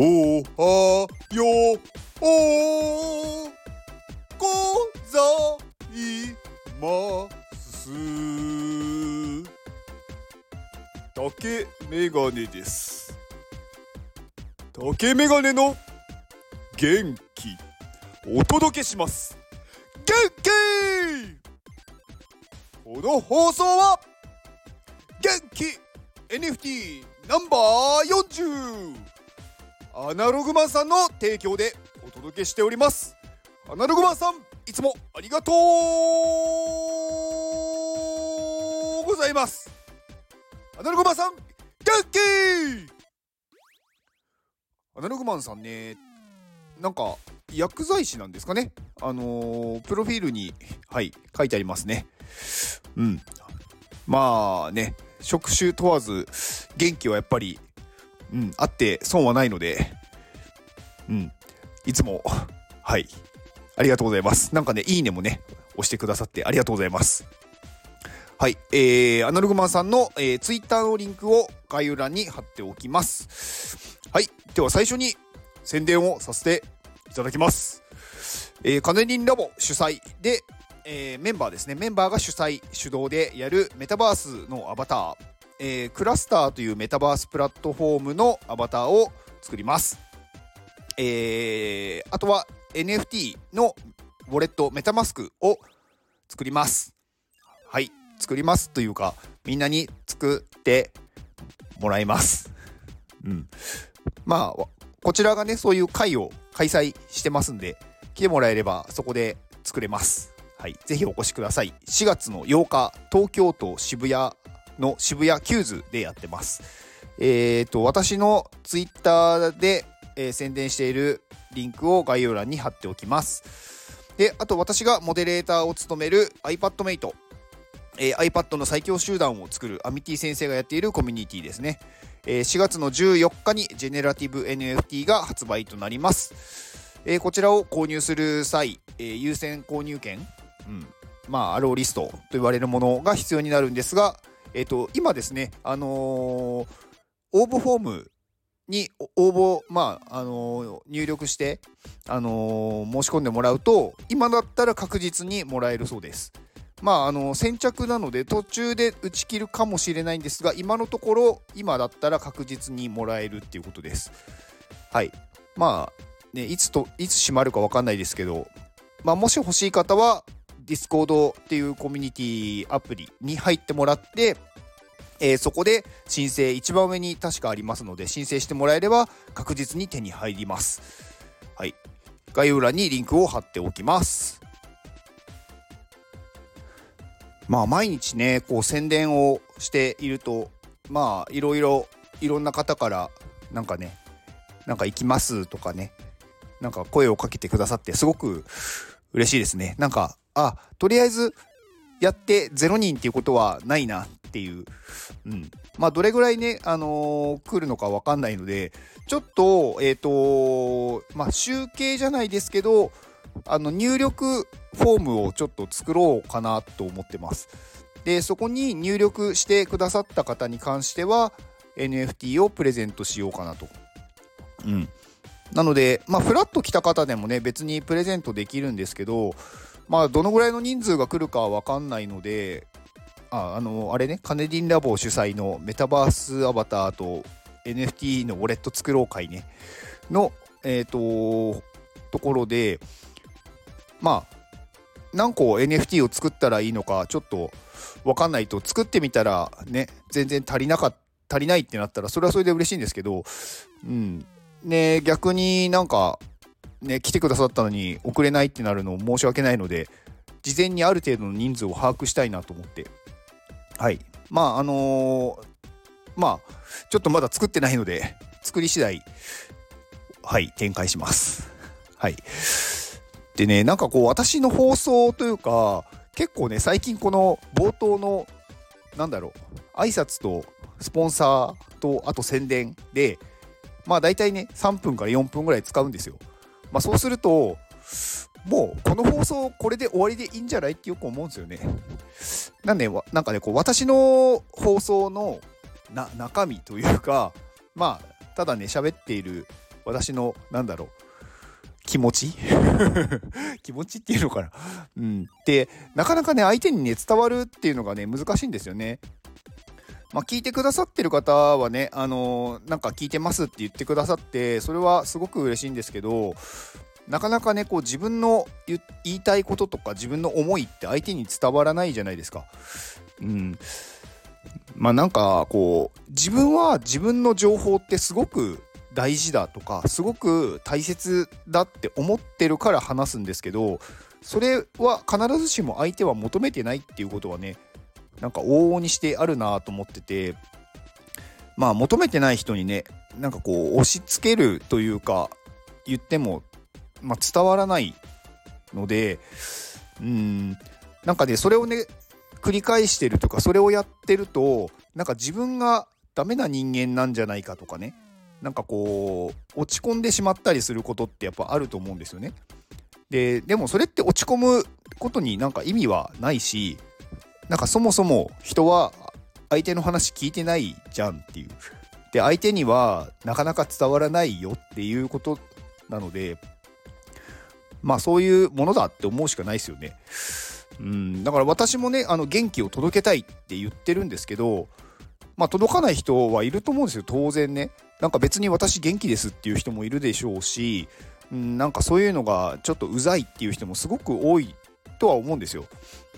おはようございます。竹メガネです。竹メガネの元気お届けします。元気。この放送は元気。NFT ナンバー40アナログマンさんの提供でお届けしております。アナログマンさんいつもありがとうございます。アナログマンさん元気アナログマンさんねなんか薬剤師なんですかね。あのー、プロフィールにはい書いてありますね。うん。まあね職種問わず元気はやっぱりうん、あって損はないので、うん、いつも、はい、ありがとうございます。なんかね、いいねもね、押してくださってありがとうございます。はい、えー、アナログマンさんの、えー、ツイッターのリンクを概要欄に貼っておきます。はい、では最初に宣伝をさせていただきます。えー、カネリンラボ主催で、えー、メンバーですね、メンバーが主催、主導でやるメタバースのアバター、えー、クラスターというメタバースプラットフォームのアバターを作ります。えー、あとは NFT のウォレットメタマスクを作ります。はい、作りますというか、みんなに作ってもらいます。うん。まあ、こちらがね、そういう会を開催してますんで、来てもらえればそこで作れます。はい、ぜひお越しください。4月の8日、東京都渋谷の渋谷キューズでやってます。えっ、ー、と、私のツイッターで、えー、宣伝しているリンクを概要欄に貼っておきます。で、あと私がモデレーターを務める iPadMate、えー、iPad の最強集団を作るアミティ先生がやっているコミュニティですね。えー、4月の14日にジェネラティブ NFT が発売となります。えー、こちらを購入する際、えー、優先購入権、うん、まあ、アローリストと言われるものが必要になるんですが、えっ、ー、と、今ですね、あのー、応募フォームに応募、まあ、あのー、入力して、あの申し込んでもらうと、今だったら確実にもらえるそうです。まあ、あの先着なので途中で打ち切るかもしれないんですが、今のところ、今だったら確実にもらえるっていうことです。はい。まあ、ね、いつと、いつ閉まるかわかんないですけど、まあ、もし欲しい方は、Discord っていうコミュニティアプリに入ってもらって、えー、そこで申請一番上に確かありますので申請してもらえれば確実に手に入ります。はい。概要欄にリンクを貼っておきます。まあ毎日ね、こう宣伝をしていると、まあいろいろいろんな方からなんかね、なんか行きますとかね、なんか声をかけてくださってすごく嬉しいですね。なんかあ、とりあえずやって0人っていうことはないなっていう。うん。まあ、どれぐらいね、あのー、来るのかわかんないので、ちょっと、えっ、ー、とまあ、集計じゃないですけど、あの、入力フォームをちょっと作ろうかなと思ってます。で、そこに入力してくださった方に関しては、NFT をプレゼントしようかなと。うん。なので、まあ、フラッと来た方でもね、別にプレゼントできるんですけど、まあ、どのぐらいの人数が来るかは分かんないので、あ、あの、あれね、カネディンラボ主催のメタバースアバターと NFT のウォレット作ろう会ね、の、えっ、ー、と、ところで、まあ、何個 NFT を作ったらいいのか、ちょっと分かんないと、作ってみたらね、全然足りなかった。足りないってなったらそれはそれで嬉しいんですけど、うん。ね、逆になんかね、来てくださったのに遅れないってなるの申し訳ないので、事前にある程度の人数を把握したいなと思って。はい。まあ、あのー、まあ、ちょっとまだ作ってないので、作り次第、はい、展開します。はい。でね、なんかこう、私の放送というか、結構ね、最近この冒頭の、なんだろう、挨拶とスポンサーと、あと宣伝で、まあ大体ね、3分から4分ぐらい使うんですよ。まあ、そうすると、もうこの放送これで終わりでいいんじゃないってよく思うんですよね。なんで、なんかね、こう私の放送のな中身というか、まあ、ただね、喋っている私のなんだろう気持ち？気持ちっていうのかな？うん。でなかなかね相手にね伝わるっていうのがね難しいんですよね。まあ、聞いてくださってる方はね、あのー、なんか聞いてますって言ってくださって、それはすごく嬉しいんですけど、なかなかね、こう自分の言いたいこととか自分の思いって相手に伝わらないじゃないですか。うん。まあなんかこう、自分は自分の情報ってすごく大事だとか、すごく大切だって思ってるから話すんですけど、それは必ずしも相手は求めてないっていうことはね、なんか往々にしてあるなと思っててまあ求めてない人にねなんかこう押し付けるというか言っても、まあ、伝わらないのでうんなんかねそれをね繰り返してるとかそれをやってるとなんか自分がダメな人間なんじゃないかとかねなんかこう落ち込んでしまったりすることってやっぱあると思うんですよね。ででもそれって落ち込むことになんか意味はないしなんかそもそも人は相手の話聞いてないじゃんっていう。で、相手にはなかなか伝わらないよっていうことなので、まあそういうものだって思うしかないですよね。うん、だから私もね、あの元気を届けたいって言ってるんですけど、まあ届かない人はいると思うんですよ、当然ね。なんか別に私元気ですっていう人もいるでしょうし、うん、なんかそういうのがちょっとうざいっていう人もすごく多いとは思うんですよ。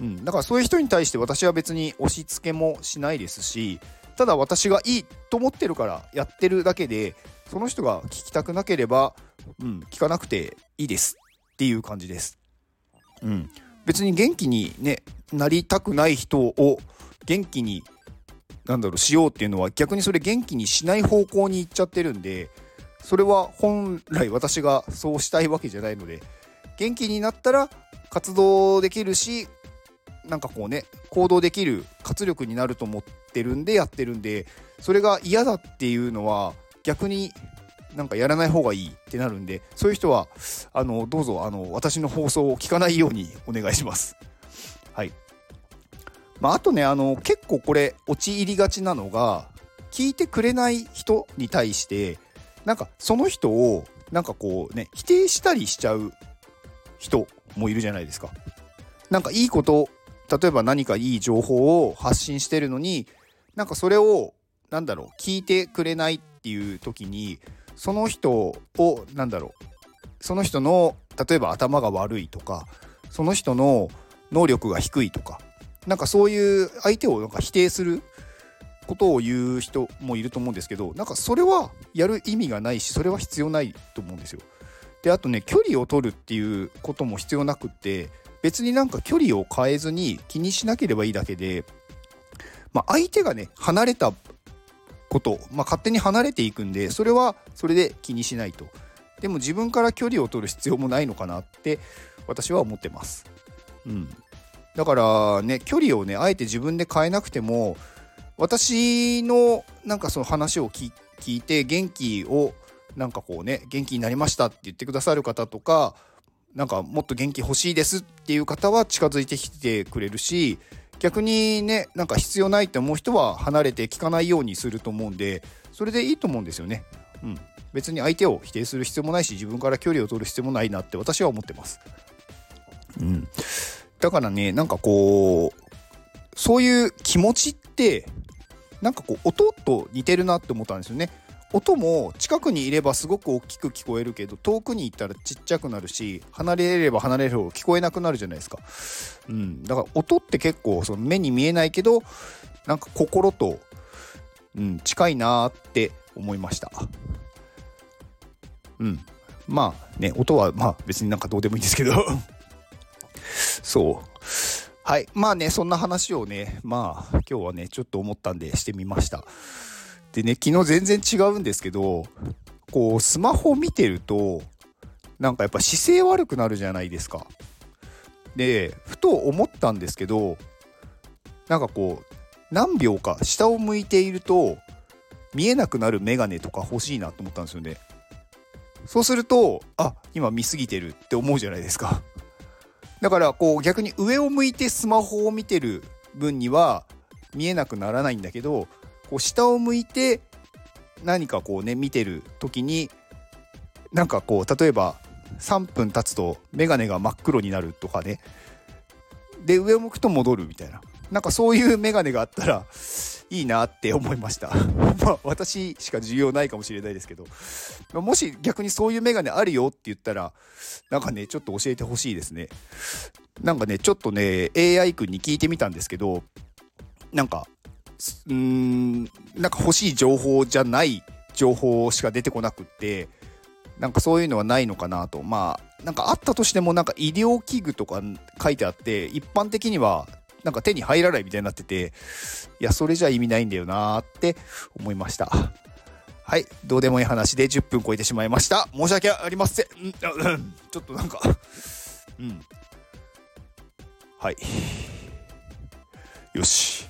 うん、だからそういう人に対して私は別に押し付けもしないですしただ私がいいと思ってるからやってるだけでその人が聞きたくなければ、うん、聞かなくていいですっていう感じです。うん、別に元気に、ね、なりたくない人を元気になんだろうしようっていうのは逆にそれ元気にしない方向に行っちゃってるんでそれは本来私がそうしたいわけじゃないので元気になったら活動できるしなんかこうね行動できる活力になると思ってるんでやってるんでそれが嫌だっていうのは逆になんかやらない方がいいってなるんでそういう人はあのどうぞあの私の放送を聞かないようにお願いします。はいまあ、あとねあの結構これ陥りがちなのが聞いてくれない人に対してなんかその人をなんかこうね否定したりしちゃう人もいるじゃないですか。なんかいいこと例えば何かいい情報を発信してるのになんかそれをなんだろう聞いてくれないっていう時にその人をなんだろうその人の例えば頭が悪いとかその人の能力が低いとかなんかそういう相手をなんか否定することを言う人もいると思うんですけどなんかそれはやる意味がないしそれは必要ないと思うんですよ。であとね距離を取るっていうことも必要なくって別になんか距離を変えずに気にしなければいいだけで、まあ、相手がね離れたこと、まあ、勝手に離れていくんでそれはそれで気にしないと。でも自分から距離を取る必要もないのかなって私は思ってます、うん、だからね距離をねあえて自分で変えなくても私のなんかその話を聞いて元気をなんかこうね元気になりましたって言ってくださる方とかなんかもっと元気欲しいですっていう方は近づいてきてくれるし逆にねなんか必要ないって思う人は離れて聞かないようにすると思うんでそれでいいと思うんですよね。うん、別に相手を否定する必要もないし自分から距離を取る必要もないなって私は思ってます。うん、だからねなんかこうそういう気持ちってなんかこう音と似てるなって思ったんですよね。音も近くにいればすごく大きく聞こえるけど遠くに行ったらちっちゃくなるし離れれば離れるほど聞こえなくなるじゃないですか、うん、だから音って結構その目に見えないけどなんか心と、うん、近いなーって思いました。うん。まあね音はまあ別になんかどうでもいいんですけど。そう。はい。まあねそんな話をねまあ今日はねちょっと思ったんでしてみました。でね、昨日全然違うんですけど、こう、スマホ見てると、なんかやっぱ姿勢悪くなるじゃないですか。で、ふと思ったんですけど、なんかこう、何秒か下を向いていると、見えなくなるメガネとか欲しいなと思ったんですよね。そうすると、あ、今見すぎてるって思うじゃないですか。だからこう逆に上を向いてスマホを見てる分には見えなくならないんだけどこう下を向いて何かこうね見てる時になんかこう例えば3分経つとメガネが真っ黒になるとかね。で上を向くと戻るみたいな。なんかそういうメガネがあったらいいなって思いました。まあ私しか需要ないかもしれないですけど。まもし逆にそういうメガネあるよって言ったらなんかねちょっと教えてほしいですね。なんかねちょっとね AI 君に聞いてみたんですけどなんかうーんなんか欲しい情報じゃない情報しか出てこなくってなんかそういうのはないのかなと。まあなんかあったとしてもなんか医療器具とか書いてあって一般的にはなんか手に入らないみたいになってていやそれじゃ意味ないんだよなーって思いました。はいどうでもいい話で10分超えてしまいました。申し訳ありませんんちょっとなんかうん。はい。よし。